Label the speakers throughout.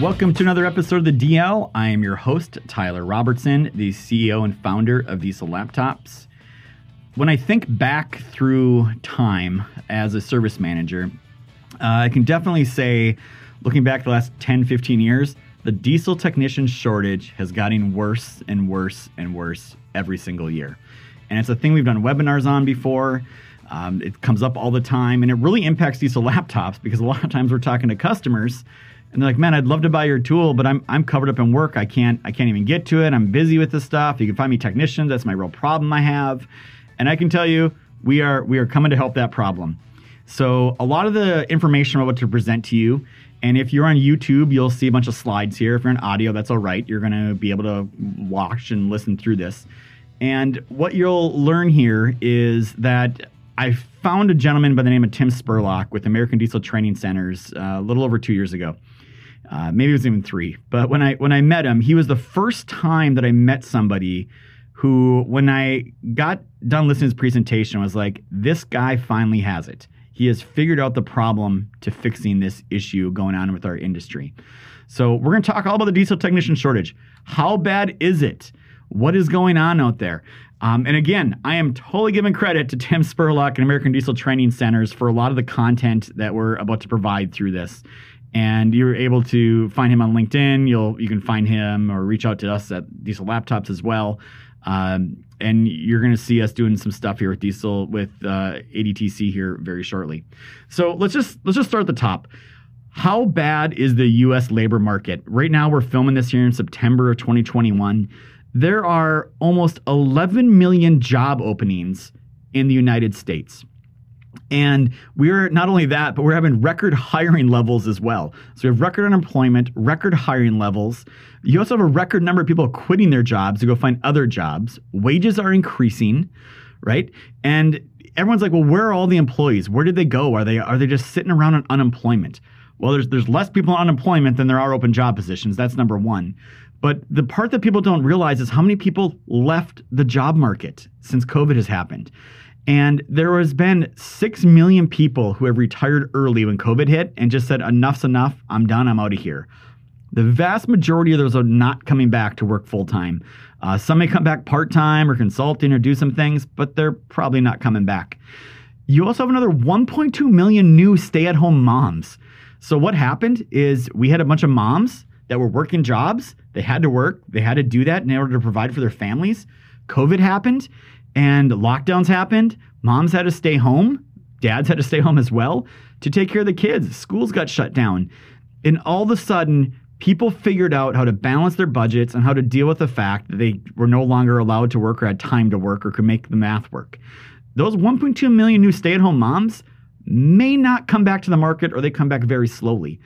Speaker 1: Welcome to another episode of the DL. I am your host, Tyler Robertson, the CEO and founder of Diesel Laptops. When I think back through time as a service manager, uh, I can definitely say, looking back the last 10, 15 years, the diesel technician shortage has gotten worse and worse and worse every single year. And it's a thing we've done webinars on before. Um, it comes up all the time, and it really impacts diesel laptops because a lot of times we're talking to customers and they're like, "Man, I'd love to buy your tool, but I'm I'm covered up in work. I can't I can't even get to it. I'm busy with this stuff. You can find me technicians. That's my real problem I have." And I can tell you, we are we are coming to help that problem. So a lot of the information about what to present to you, and if you're on YouTube, you'll see a bunch of slides here. If you're on audio, that's all right. You're going to be able to watch and listen through this. And what you'll learn here is that I found a gentleman by the name of Tim Spurlock with American Diesel Training Centers uh, a little over two years ago. Uh, maybe it was even three. But when I when I met him, he was the first time that I met somebody who, when I got done listening to his presentation, was like, "This guy finally has it. He has figured out the problem to fixing this issue going on with our industry." So we're going to talk all about the diesel technician shortage. How bad is it? What is going on out there? Um, and again, I am totally giving credit to Tim Spurlock and American Diesel Training Centers for a lot of the content that we're about to provide through this and you're able to find him on LinkedIn. You'll you can find him or reach out to us at Diesel Laptops as well. Um, and you're going to see us doing some stuff here with Diesel with uh, ADTC here very shortly. So let's just let's just start at the top. How bad is the U.S. labor market right now? We're filming this here in September of 2021. There are almost 11 million job openings in the United States. And we're not only that, but we're having record hiring levels as well. So we have record unemployment, record hiring levels. You also have a record number of people quitting their jobs to go find other jobs. Wages are increasing, right? And everyone's like, well, where are all the employees? Where did they go? Are they are they just sitting around on unemployment? Well, there's there's less people on unemployment than there are open job positions. That's number one. But the part that people don't realize is how many people left the job market since COVID has happened. And there has been 6 million people who have retired early when COVID hit and just said, enough's enough. I'm done. I'm out of here. The vast majority of those are not coming back to work full time. Uh, some may come back part time or consulting or do some things, but they're probably not coming back. You also have another 1.2 million new stay at home moms. So, what happened is we had a bunch of moms that were working jobs. They had to work, they had to do that in order to provide for their families. COVID happened, and lockdowns happened. Moms had to stay home. Dads had to stay home as well to take care of the kids. Schools got shut down. And all of a sudden, people figured out how to balance their budgets and how to deal with the fact that they were no longer allowed to work or had time to work or could make the math work. Those 1.2 million new stay at home moms may not come back to the market or they come back very slowly.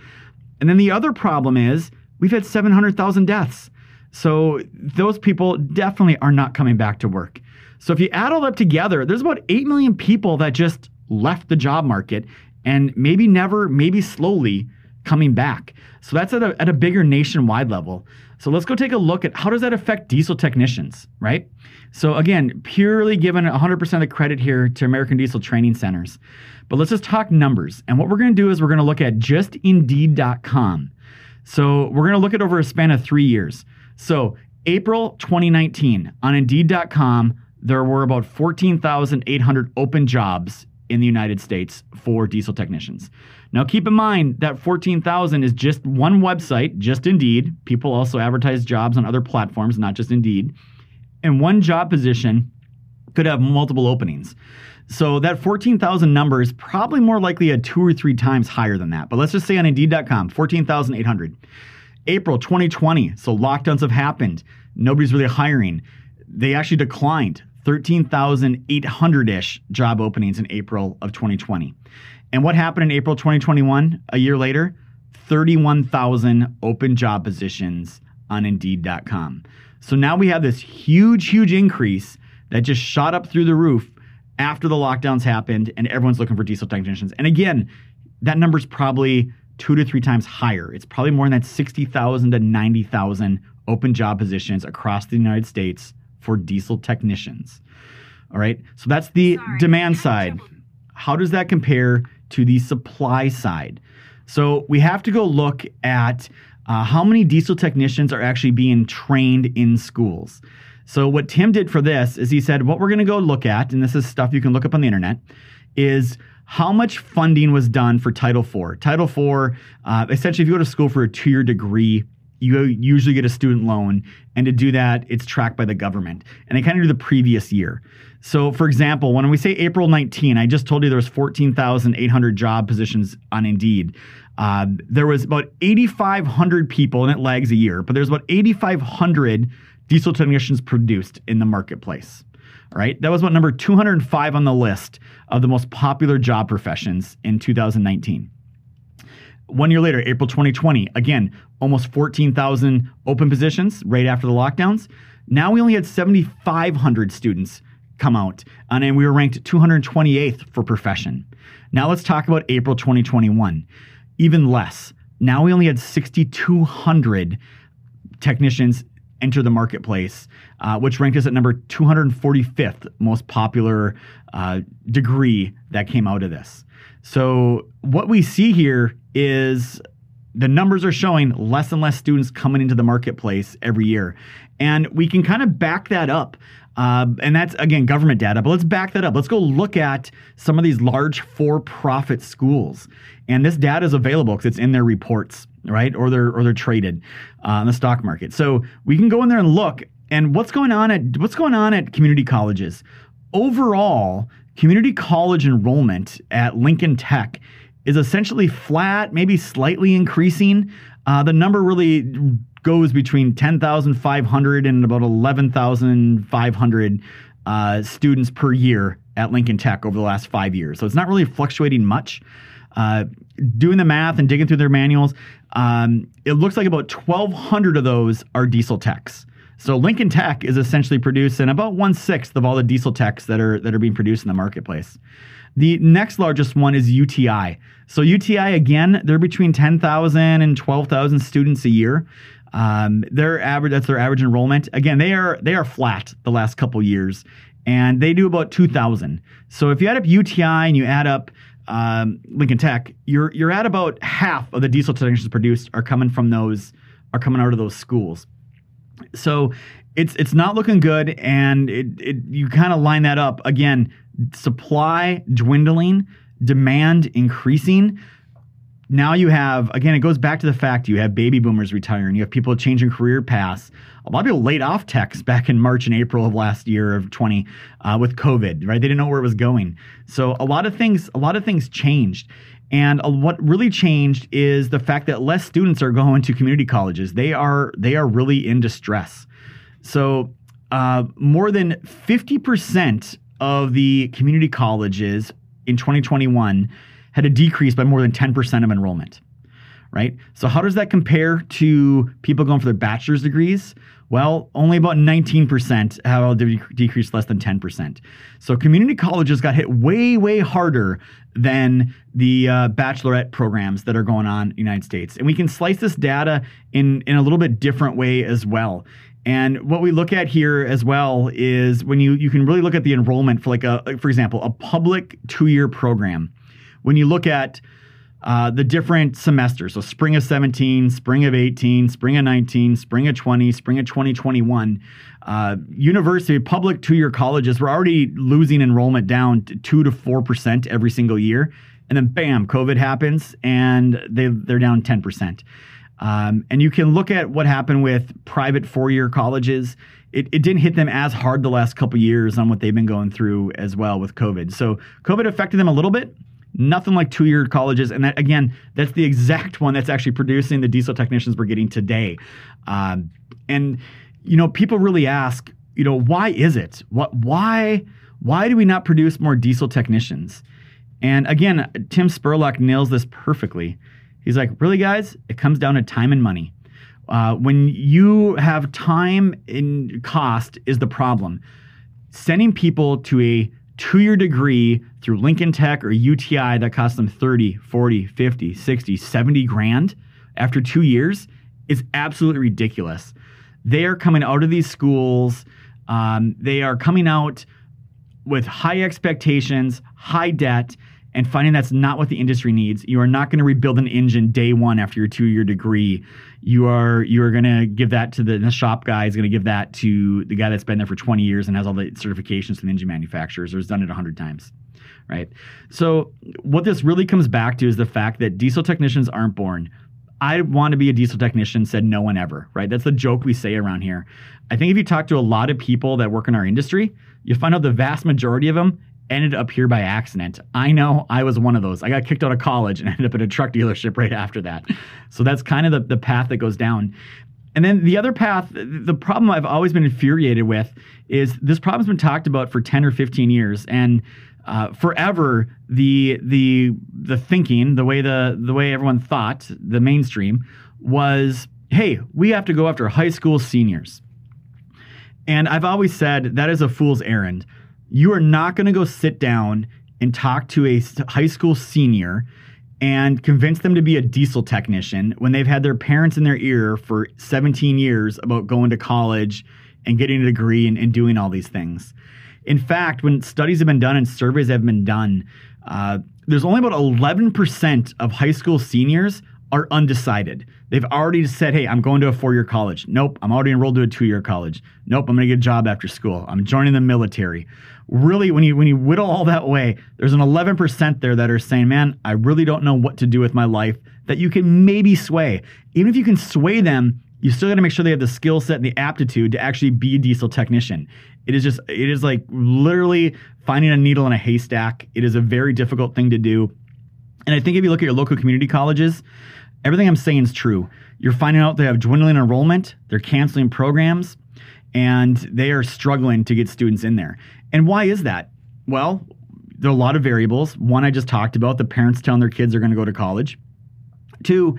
Speaker 1: And then the other problem is we've had 700,000 deaths. So those people definitely are not coming back to work. So if you add all that together, there's about 8 million people that just left the job market and maybe never, maybe slowly coming back. So that's at a, at a bigger nationwide level. So let's go take a look at how does that affect diesel technicians, right? So again, purely given 100% of the credit here to American Diesel Training Centers. But let's just talk numbers. And what we're going to do is we're going to look at just indeed.com. So we're going to look at over a span of 3 years. So April 2019 on indeed.com there were about 14,800 open jobs in the United States for diesel technicians. Now, keep in mind that 14,000 is just one website, just Indeed. People also advertise jobs on other platforms, not just Indeed. And one job position could have multiple openings. So that 14,000 number is probably more likely a two or three times higher than that. But let's just say on Indeed.com, 14,800. April 2020, so lockdowns have happened. Nobody's really hiring. They actually declined 13,800 ish job openings in April of 2020. And what happened in April 2021, a year later? 31,000 open job positions on Indeed.com. So now we have this huge, huge increase that just shot up through the roof after the lockdowns happened and everyone's looking for diesel technicians. And again, that number's probably two to three times higher. It's probably more than that 60,000 to 90,000 open job positions across the United States for diesel technicians. All right. So that's the Sorry, demand side. How does that compare to the supply side? So we have to go look at uh, how many diesel technicians are actually being trained in schools. So, what Tim did for this is he said, what we're going to go look at, and this is stuff you can look up on the internet, is how much funding was done for Title IV. Title IV, uh, essentially, if you go to school for a two year degree, you usually get a student loan. And to do that, it's tracked by the government. And they kind of do the previous year. So, for example, when we say April 19, I just told you there was 14,800 job positions on Indeed. Uh, there was about 8,500 people, and it lags a year, but there's about 8,500 diesel technicians produced in the marketplace. All right, that was about number 205 on the list of the most popular job professions in 2019. One year later, April 2020, again, almost 14,000 open positions right after the lockdowns. Now we only had 7,500 students come out, and we were ranked 228th for profession. Now let's talk about April 2021. Even less. Now we only had 6,200 technicians enter the marketplace, uh, which ranked us at number 245th most popular uh, degree that came out of this. So, what we see here is the numbers are showing less and less students coming into the marketplace every year. And we can kind of back that up. Uh, and that's, again, government data, but let's back that up. Let's go look at some of these large for profit schools. And this data is available because it's in their reports, right? Or they're, or they're traded uh, on the stock market. So we can go in there and look. And what's going on at what's going on at community colleges? Overall, community college enrollment at Lincoln Tech is essentially flat, maybe slightly increasing. Uh, the number really goes between 10,500 and about 11,500 uh, students per year at Lincoln Tech over the last five years. So it's not really fluctuating much. Uh, doing the math and digging through their manuals, um, it looks like about 1,200 of those are diesel techs. So Lincoln Tech is essentially producing about one sixth of all the diesel techs that are that are being produced in the marketplace. The next largest one is UTI. So UTI again, they're between 10,000 and 12,000 students a year. Um, their average that's their average enrollment. Again, they are they are flat the last couple years, and they do about 2,000. So if you add up UTI and you add up um, Lincoln Tech, you're you're at about half of the diesel technicians produced are coming from those are coming out of those schools. So it's it's not looking good, and it, it you kind of line that up again supply dwindling, demand increasing. Now you have, again, it goes back to the fact you have baby boomers retiring, you have people changing career paths. A lot of people laid off techs back in March and April of last year of 20 uh, with COVID, right? They didn't know where it was going. So a lot of things, a lot of things changed. And uh, what really changed is the fact that less students are going to community colleges. They are they are really in distress. So uh, more than 50% of the community colleges in 2021 had a decrease by more than 10% of enrollment, right? So, how does that compare to people going for their bachelor's degrees? Well, only about 19% have a decrease less than 10%. So, community colleges got hit way, way harder than the uh, bachelorette programs that are going on in the United States. And we can slice this data in, in a little bit different way as well. And what we look at here as well is when you you can really look at the enrollment for like a for example a public two year program. When you look at uh, the different semesters, so spring of 17, spring of 18, spring of 19, spring of 20, spring of 2021, uh, university public two year colleges were already losing enrollment down to two to four percent every single year, and then bam, COVID happens and they they're down 10 percent. Um, and you can look at what happened with private four year colleges. It, it, didn't hit them as hard the last couple years on what they've been going through as well with COVID. So COVID affected them a little bit. Nothing like two year colleges. And that, again, that's the exact one that's actually producing the diesel technicians we're getting today. Um, and, you know, people really ask, you know, why is it? What, why, why do we not produce more diesel technicians? And again, Tim Spurlock nails this perfectly. He's like, really, guys? It comes down to time and money. Uh, when you have time in cost is the problem. Sending people to a two year degree through Lincoln Tech or UTI that costs them 30, 40, 50, 60, 70 grand after two years is absolutely ridiculous. They are coming out of these schools, um, they are coming out with high expectations, high debt, and finding that's not what the industry needs. You are not going to rebuild an engine day one after your two year degree. You are you are going to give that to the, the shop guy is going to give that to the guy that's been there for 20 years and has all the certifications from the engine manufacturers or has done it a 100 times. Right. So what this really comes back to is the fact that diesel technicians aren't born. I want to be a diesel technician, said no one ever, right? That's the joke we say around here. I think if you talk to a lot of people that work in our industry, you find out the vast majority of them ended up here by accident. I know I was one of those. I got kicked out of college and ended up at a truck dealership right after that. So that's kind of the, the path that goes down. And then the other path, the problem I've always been infuriated with is this problem's been talked about for 10 or 15 years. And uh, forever, the the the thinking, the way the the way everyone thought, the mainstream was, hey, we have to go after high school seniors. And I've always said that is a fool's errand you are not going to go sit down and talk to a high school senior and convince them to be a diesel technician when they've had their parents in their ear for 17 years about going to college and getting a degree and, and doing all these things. In fact, when studies have been done and surveys have been done, uh, there's only about 11% of high school seniors are undecided. They've already said, hey, I'm going to a four year college. Nope, I'm already enrolled to a two year college. Nope, I'm going to get a job after school. I'm joining the military really when you when you whittle all that way there's an 11% there that are saying man i really don't know what to do with my life that you can maybe sway even if you can sway them you still got to make sure they have the skill set and the aptitude to actually be a diesel technician it is just it is like literally finding a needle in a haystack it is a very difficult thing to do and i think if you look at your local community colleges everything i'm saying is true you're finding out they have dwindling enrollment they're canceling programs and they are struggling to get students in there. And why is that? Well, there are a lot of variables. One I just talked about, the parents telling their kids they're going to go to college. Two,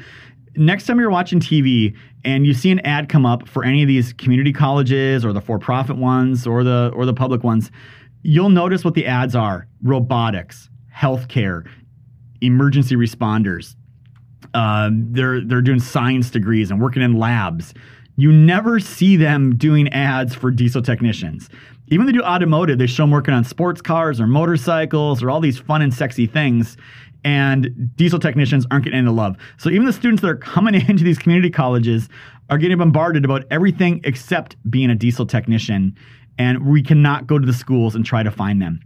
Speaker 1: next time you're watching TV and you see an ad come up for any of these community colleges or the for-profit ones or the or the public ones, you'll notice what the ads are: robotics, healthcare, emergency responders. Um, they're they're doing science degrees and working in labs. You never see them doing ads for diesel technicians even they do automotive, they show them working on sports cars or motorcycles or all these fun and sexy things. And diesel technicians aren't getting any love. So even the students that are coming into these community colleges are getting bombarded about everything except being a diesel technician. And we cannot go to the schools and try to find them.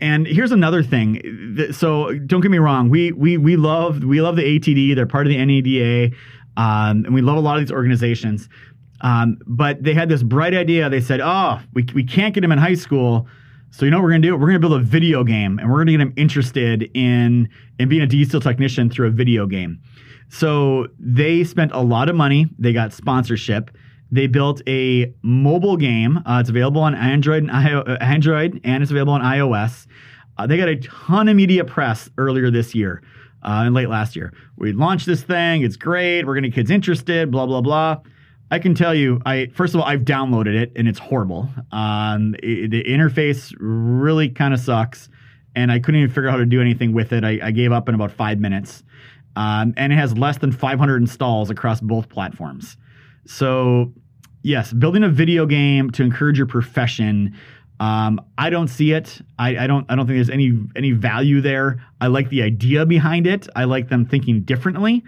Speaker 1: And here's another thing. So don't get me wrong. We we we love we love the ATD. They're part of the NADA, um, and we love a lot of these organizations. Um, but they had this bright idea. They said, "Oh, we we can't get them in high school." So you know what we're gonna do? We're gonna build a video game, and we're gonna get them interested in in being a diesel technician through a video game. So they spent a lot of money. They got sponsorship. They built a mobile game. Uh, it's available on Android and I- uh, Android, and it's available on iOS. Uh, they got a ton of media press earlier this year uh, and late last year. We launched this thing. It's great. We're getting kids interested. Blah blah blah. I can tell you, I first of all, I've downloaded it and it's horrible. Um, it, the interface really kind of sucks, and I couldn't even figure out how to do anything with it. I, I gave up in about five minutes, um, and it has less than 500 installs across both platforms. So, yes, building a video game to encourage your profession. Um, I don't see it. I, I, don't. I don't think there's any any value there. I like the idea behind it. I like them thinking differently.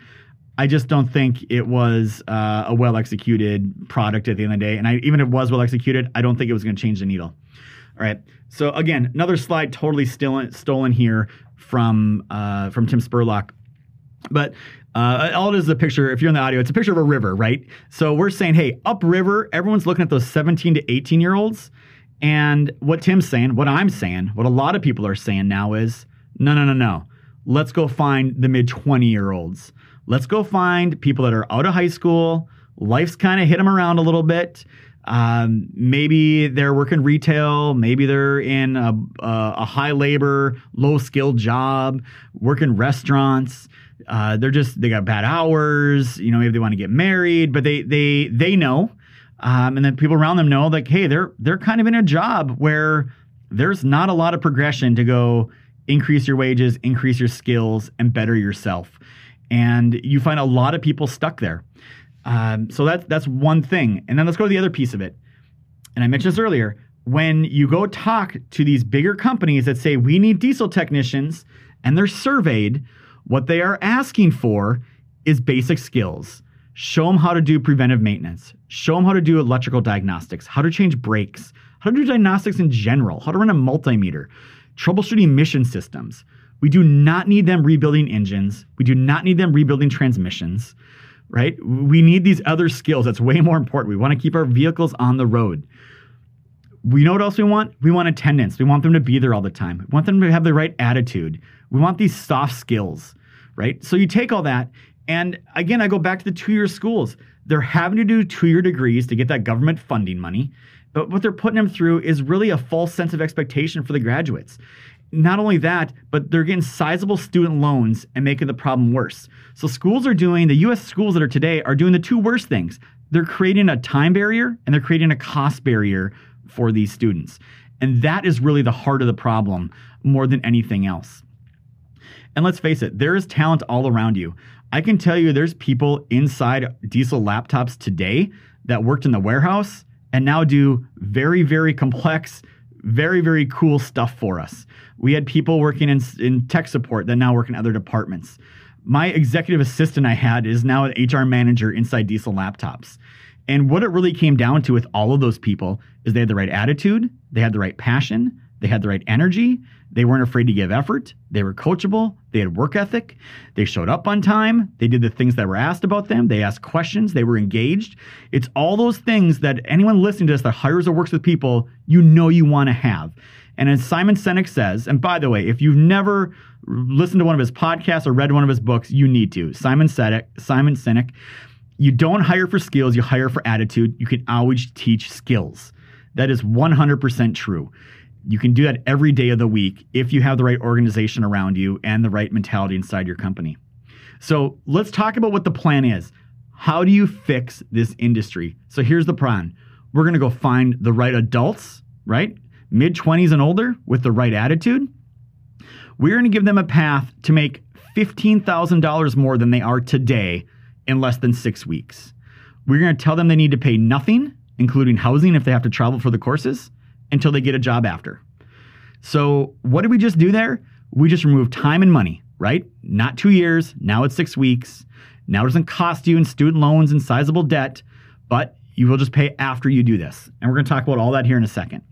Speaker 1: I just don't think it was uh, a well executed product at the end of the day. And I, even if it was well executed, I don't think it was going to change the needle. All right. So again, another slide totally stolen, stolen here from uh, from Tim Spurlock. But uh, all it is a picture. If you're in the audio, it's a picture of a river, right? So we're saying, hey, upriver. Everyone's looking at those 17 to 18 year olds, and what Tim's saying, what I'm saying, what a lot of people are saying now is, no, no, no, no. Let's go find the mid 20 year olds let's go find people that are out of high school. Life's kind of hit them around a little bit. Um, maybe they're working retail. Maybe they're in a, a, a high labor, low skilled job, working restaurants. Uh, they're just they got bad hours. You know, maybe they want to get married, but they they they know, um, and then people around them know like, hey, they're they're kind of in a job where there's not a lot of progression to go increase your wages, increase your skills, and better yourself and you find a lot of people stuck there. Um, so that's that's one thing. And then let's go to the other piece of it. And I mentioned this earlier. when you go talk to these bigger companies that say we need diesel technicians and they're surveyed, what they are asking for is basic skills. Show them how to do preventive maintenance. Show them how to do electrical diagnostics, how to change brakes, how to do diagnostics in general, how to run a multimeter, troubleshooting mission systems. We do not need them rebuilding engines. We do not need them rebuilding transmissions, right? We need these other skills. That's way more important. We want to keep our vehicles on the road. We know what else we want? We want attendance. We want them to be there all the time. We want them to have the right attitude. We want these soft skills, right? So you take all that, and again, I go back to the two year schools. They're having to do two year degrees to get that government funding money. But what they're putting them through is really a false sense of expectation for the graduates. Not only that, but they're getting sizable student loans and making the problem worse. So schools are doing, the US schools that are today are doing the two worst things. They're creating a time barrier and they're creating a cost barrier for these students. And that is really the heart of the problem more than anything else. And let's face it, there is talent all around you. I can tell you there's people inside diesel laptops today that worked in the warehouse and now do very, very complex, very, very cool stuff for us. We had people working in, in tech support that now work in other departments. My executive assistant I had is now an HR manager inside diesel laptops. And what it really came down to with all of those people is they had the right attitude, they had the right passion, they had the right energy, they weren't afraid to give effort, they were coachable, they had work ethic, they showed up on time, they did the things that were asked about them, they asked questions, they were engaged. It's all those things that anyone listening to this that hires or works with people, you know you want to have. And as Simon Sinek says, and by the way, if you've never listened to one of his podcasts or read one of his books, you need to. Simon Sinek, Simon Sinek you don't hire for skills, you hire for attitude. You can always teach skills. That is 100% true. You can do that every day of the week if you have the right organization around you and the right mentality inside your company. So let's talk about what the plan is. How do you fix this industry? So here's the plan we're going to go find the right adults, right? Mid 20s and older with the right attitude. We're going to give them a path to make $15,000 more than they are today in less than six weeks. We're going to tell them they need to pay nothing, including housing if they have to travel for the courses, until they get a job after. So, what did we just do there? We just removed time and money, right? Not two years, now it's six weeks. Now it doesn't cost you in student loans and sizable debt, but you will just pay after you do this. And we're going to talk about all that here in a second.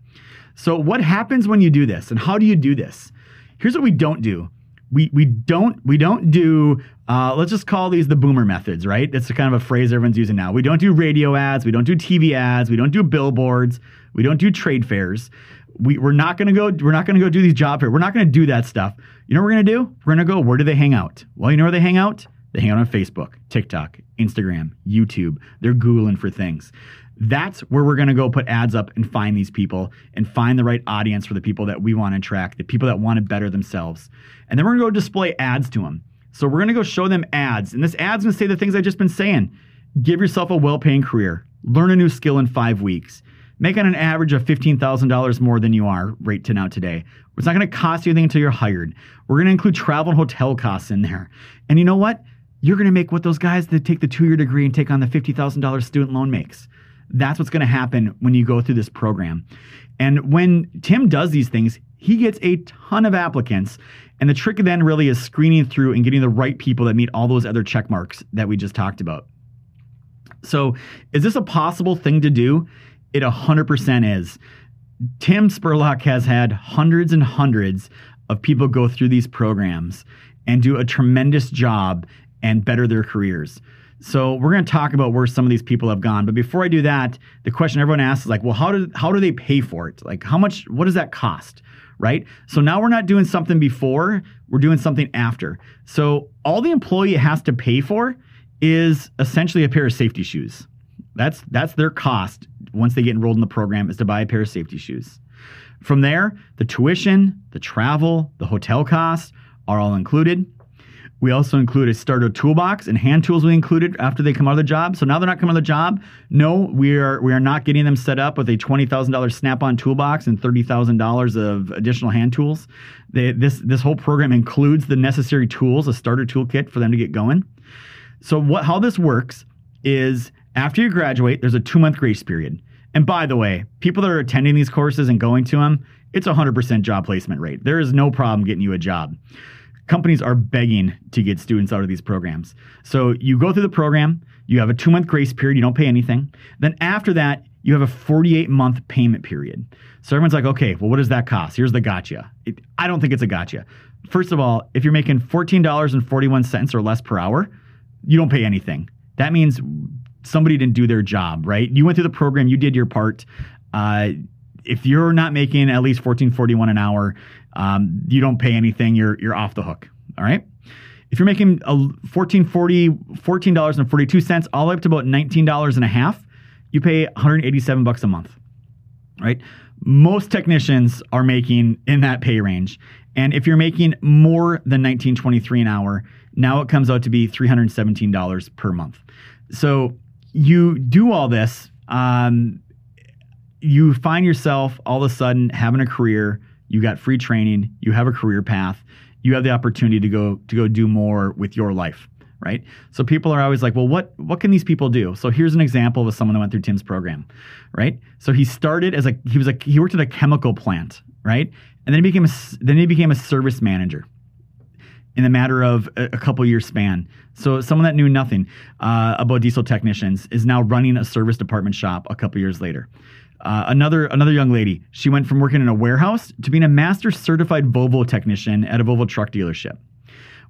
Speaker 1: So, what happens when you do this, and how do you do this? Here's what we don't do we we don't we don't do uh, let's just call these the boomer methods, right? That's kind of a phrase everyone's using now. We don't do radio ads, we don't do TV ads, we don't do billboards, we don't do trade fairs. We, we're not gonna go. We're not gonna go do these job fairs. We're not gonna do that stuff. You know what we're gonna do? We're gonna go. Where do they hang out? Well, you know where they hang out? They hang out on Facebook, TikTok, Instagram, YouTube. They're googling for things. That's where we're going to go put ads up and find these people and find the right audience for the people that we want to attract, the people that want to better themselves. And then we're going to go display ads to them. So we're going to go show them ads. And this ad's going to say the things I've just been saying. Give yourself a well paying career, learn a new skill in five weeks, make on an average of $15,000 more than you are right to now today. It's not going to cost you anything until you're hired. We're going to include travel and hotel costs in there. And you know what? You're going to make what those guys that take the two year degree and take on the $50,000 student loan makes. That's what's going to happen when you go through this program. And when Tim does these things, he gets a ton of applicants. And the trick then really is screening through and getting the right people that meet all those other check marks that we just talked about. So, is this a possible thing to do? It 100% is. Tim Spurlock has had hundreds and hundreds of people go through these programs and do a tremendous job and better their careers. So we're going to talk about where some of these people have gone. But before I do that, the question everyone asks is like, well, how do how do they pay for it? Like, how much? What does that cost? Right. So now we're not doing something before; we're doing something after. So all the employee has to pay for is essentially a pair of safety shoes. That's that's their cost once they get enrolled in the program is to buy a pair of safety shoes. From there, the tuition, the travel, the hotel costs are all included. We also include a starter toolbox and hand tools we included after they come out of the job. So now they're not coming out of the job. No, we are we are not getting them set up with a twenty thousand dollars Snap-on toolbox and thirty thousand dollars of additional hand tools. They, this this whole program includes the necessary tools, a starter toolkit for them to get going. So what how this works is after you graduate, there's a two month grace period. And by the way, people that are attending these courses and going to them, it's a 100% job placement rate. There is no problem getting you a job. Companies are begging to get students out of these programs. So you go through the program, you have a two month grace period, you don't pay anything. Then after that, you have a 48 month payment period. So everyone's like, okay, well, what does that cost? Here's the gotcha. It, I don't think it's a gotcha. First of all, if you're making $14.41 or less per hour, you don't pay anything. That means somebody didn't do their job, right? You went through the program, you did your part. Uh, if you're not making at least 14.41 an hour, um, you don't pay anything. You're you're off the hook. All right. If you're making a 14.40, $14.42 all the way up to about $19 and a half, you pay 187 bucks a month. Right? Most technicians are making in that pay range. And if you're making more than 19.23 an hour, now it comes out to be $317 per month. So you do all this, um, you find yourself all of a sudden having a career. You got free training. You have a career path. You have the opportunity to go to go do more with your life, right? So people are always like, well, what what can these people do? So here's an example of someone that went through Tim's program, right? So he started as a he was a he worked at a chemical plant, right? And then he became a then he became a service manager in a matter of a, a couple year span. So someone that knew nothing uh, about diesel technicians is now running a service department shop a couple years later. Uh, another another young lady, she went from working in a warehouse to being a master certified Volvo technician at a Volvo truck dealership.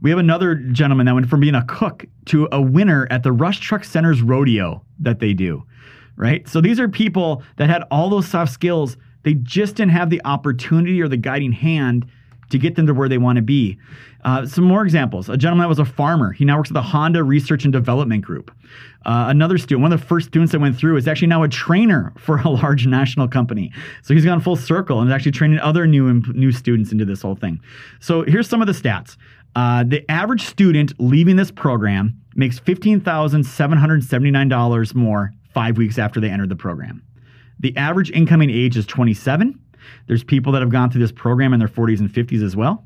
Speaker 1: We have another gentleman that went from being a cook to a winner at the Rush Truck Center's rodeo that they do. Right? So these are people that had all those soft skills. They just didn't have the opportunity or the guiding hand to get them to where they want to be. Uh, some more examples. A gentleman that was a farmer. He now works at the Honda Research and Development Group. Uh, another student, one of the first students that went through, is actually now a trainer for a large national company. So he's gone full circle and is actually training other new new students into this whole thing. So here's some of the stats. Uh, the average student leaving this program makes $15,779 more five weeks after they entered the program. The average incoming age is 27. There's people that have gone through this program in their 40s and 50s as well.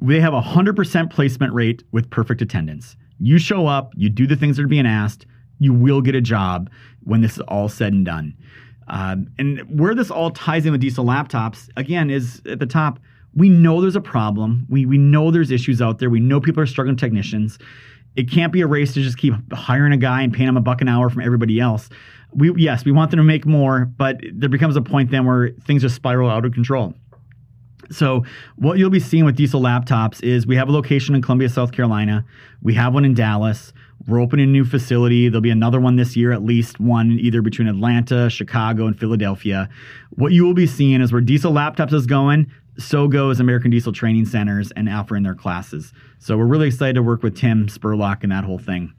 Speaker 1: They have a 100% placement rate with perfect attendance. You show up, you do the things that are being asked, you will get a job when this is all said and done. Um, and where this all ties in with diesel laptops, again, is at the top. We know there's a problem. We, we know there's issues out there. We know people are struggling technicians. It can't be a race to just keep hiring a guy and paying him a buck an hour from everybody else. We yes, we want them to make more, but there becomes a point then where things just spiral out of control. So what you'll be seeing with diesel laptops is we have a location in Columbia, South Carolina. We have one in Dallas. We're opening a new facility. There'll be another one this year, at least one either between Atlanta, Chicago, and Philadelphia. What you will be seeing is where diesel laptops is going, so goes American Diesel Training Centers and offering their classes. So we're really excited to work with Tim Spurlock and that whole thing.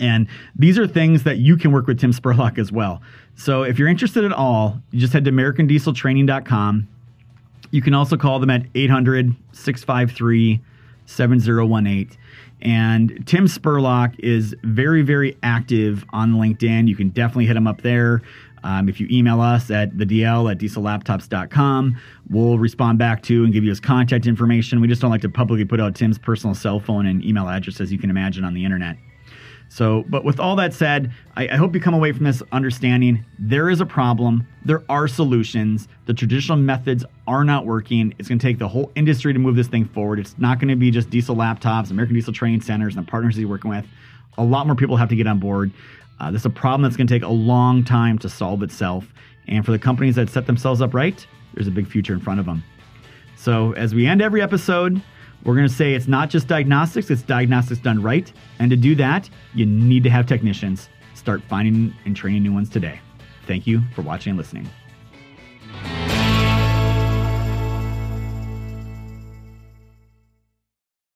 Speaker 1: And these are things that you can work with Tim Spurlock as well. So if you're interested at all, you just head to AmericanDieselTraining.com you can also call them at 800 653 7018. And Tim Spurlock is very, very active on LinkedIn. You can definitely hit him up there. Um, if you email us at the DL at diesellaptops.com, we'll respond back to and give you his contact information. We just don't like to publicly put out Tim's personal cell phone and email address, as you can imagine, on the internet. So, but with all that said, I, I, hope you come away from this understanding there is a problem, there are solutions. The traditional methods are not working. It's going to take the whole industry to move this thing forward. It's not going to be just diesel laptops, American Diesel Training Centers, and the partners you're working with. A lot more people have to get on board. Uh, this is a problem that's going to take a long time to solve itself. And for the companies that set themselves up right, there's a big future in front of them. So, as we end every episode, we're going to say it's not just diagnostics, it's diagnostics done right. And to do that, you need to have technicians. Start finding and training new ones today. Thank you for watching and listening.